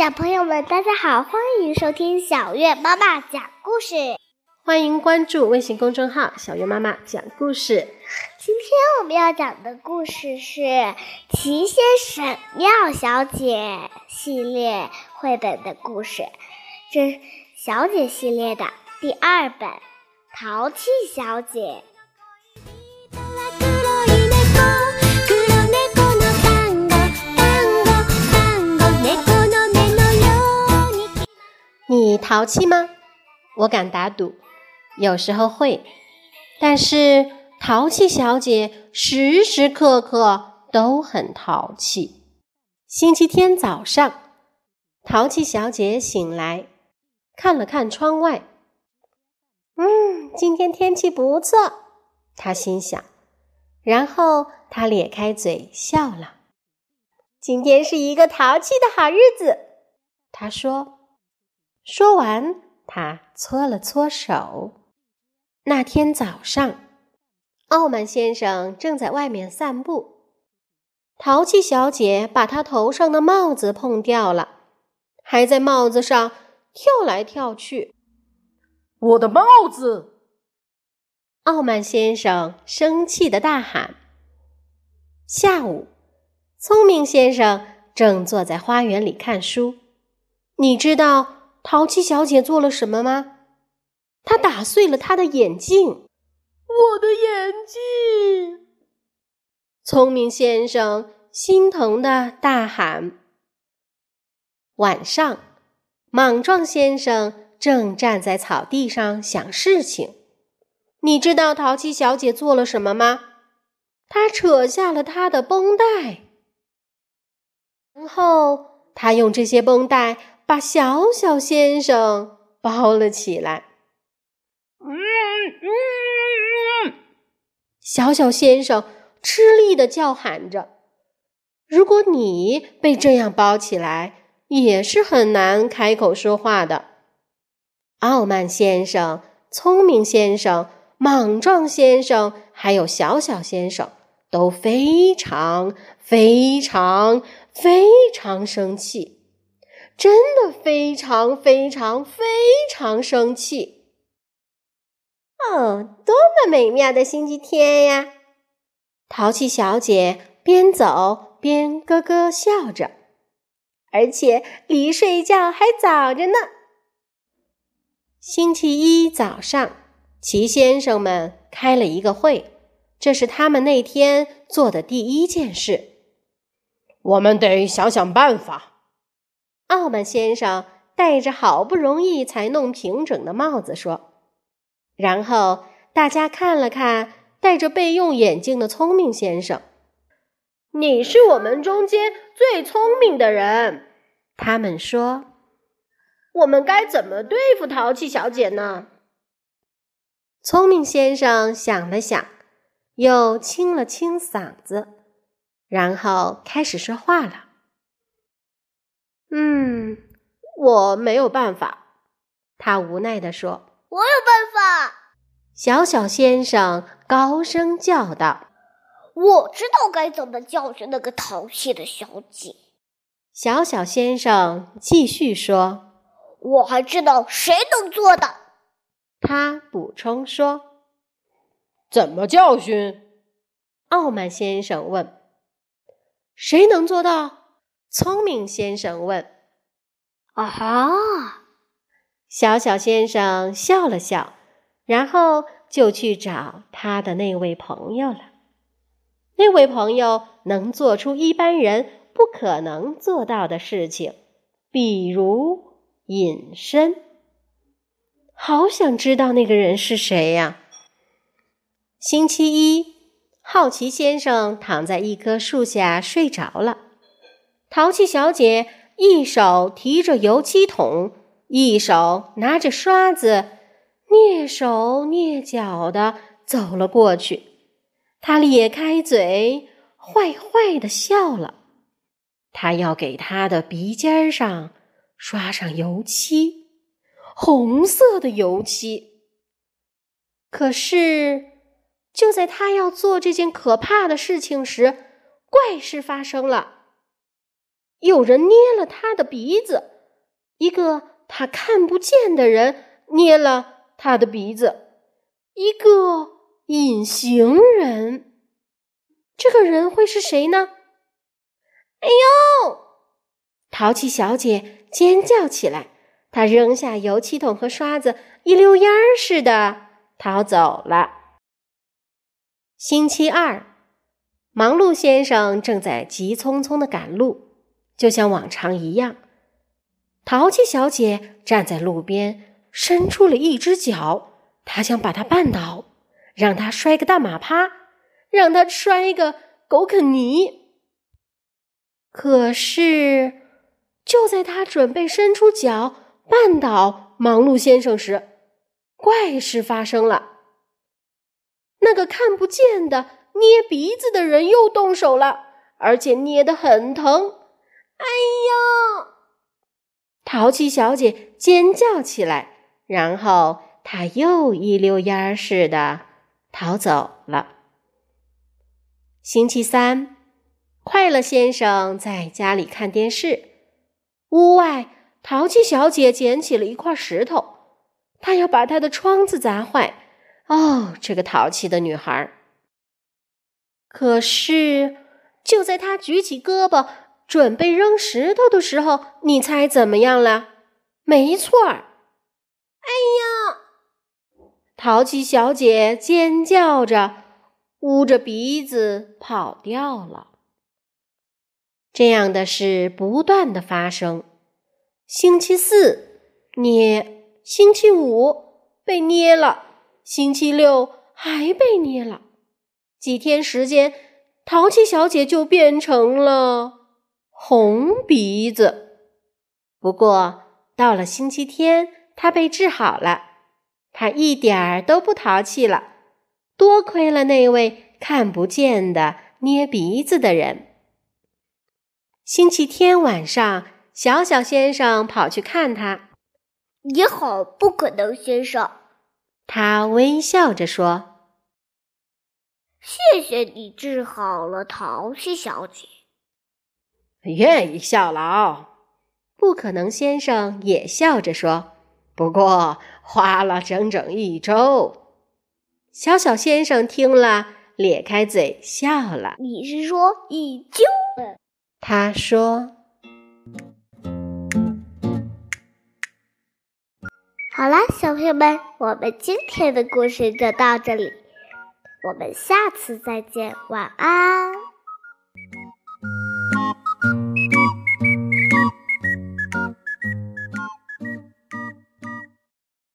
小朋友们，大家好，欢迎收听小月妈妈讲故事。欢迎关注微信公众号“小月妈妈讲故事”。今天我们要讲的故事是《奇先生妙小姐》系列绘本的故事，这小姐系列的第二本《淘气小姐》。淘气吗？我敢打赌，有时候会。但是淘气小姐时时刻刻都很淘气。星期天早上，淘气小姐醒来，看了看窗外，嗯，今天天气不错，她心想。然后她咧开嘴笑了。今天是一个淘气的好日子，她说。说完，他搓了搓手。那天早上，傲慢先生正在外面散步，淘气小姐把他头上的帽子碰掉了，还在帽子上跳来跳去。我的帽子！傲慢先生生气的大喊。下午，聪明先生正坐在花园里看书。你知道？淘气小姐做了什么吗？她打碎了她的眼镜。我的眼镜！聪明先生心疼的大喊。晚上，莽撞先生正站在草地上想事情。你知道淘气小姐做了什么吗？她扯下了她的绷带，然后她用这些绷带。把小小先生包了起来。嗯嗯嗯，小小先生吃力的叫喊着。如果你被这样包起来，也是很难开口说话的。傲慢先生、聪明先生、莽撞先生，还有小小先生，都非常非常非常生气。真的非常非常非常生气！哦，多么美妙的星期天呀！淘气小姐边走边咯咯笑着，而且离睡觉还早着呢。星期一早上，齐先生们开了一个会，这是他们那天做的第一件事。我们得想想办法。傲慢先生戴着好不容易才弄平整的帽子说，然后大家看了看戴着备用眼镜的聪明先生。你是我们中间最聪明的人，他们说。我们该怎么对付淘气小姐呢？聪明先生想了想，又清了清嗓子，然后开始说话了。嗯，我没有办法。”他无奈地说。“我有办法！”小小先生高声叫道。“我知道该怎么教训那个淘气的小姐。”小小先生继续说。“我还知道谁能做的。”他补充说。“怎么教训？”傲慢先生问。“谁能做到？”聪明先生问：“啊哈！”小小先生笑了笑，然后就去找他的那位朋友了。那位朋友能做出一般人不可能做到的事情，比如隐身。好想知道那个人是谁呀！星期一，好奇先生躺在一棵树下睡着了。淘气小姐一手提着油漆桶，一手拿着刷子，蹑手蹑脚的走了过去。她咧开嘴，坏坏的笑了。她要给她的鼻尖上刷上油漆，红色的油漆。可是，就在她要做这件可怕的事情时，怪事发生了。有人捏了他的鼻子，一个他看不见的人捏了他的鼻子，一个隐形人。这个人会是谁呢？哎呦！淘气小姐尖叫起来，她扔下油漆桶和刷子，一溜烟儿似的逃走了。星期二，忙碌先生正在急匆匆的赶路，就像往常一样。淘气小姐站在路边，伸出了一只脚，她想把它绊倒，让它摔个大马趴，让它摔个狗啃泥。可是，就在他准备伸出脚绊倒忙碌先生时，怪事发生了。那个看不见的捏鼻子的人又动手了，而且捏得很疼。哎呦！淘气小姐尖叫起来，然后她又一溜烟似的逃走了。星期三，快乐先生在家里看电视，屋外淘气小姐捡起了一块石头，她要把她的窗子砸坏。哦，这个淘气的女孩！可是，就在她举起胳膊准备扔石头的时候，你猜怎么样了？没错儿！哎呀！淘气小姐尖叫着，捂着鼻子跑掉了。这样的事不断的发生。星期四捏，星期五被捏了。星期六还被捏了，几天时间，淘气小姐就变成了红鼻子。不过到了星期天，他被治好了，他一点儿都不淘气了。多亏了那位看不见的捏鼻子的人。星期天晚上，小小先生跑去看他。你好，不可能先生。他微笑着说：“谢谢你治好了淘气小姐。”愿意效劳。不可能先生也笑着说：“不过花了整整一周。”小小先生听了，咧开嘴笑了。“你是说一周？”他说。好了，小朋友们，我们今天的故事就到这里，我们下次再见，晚安。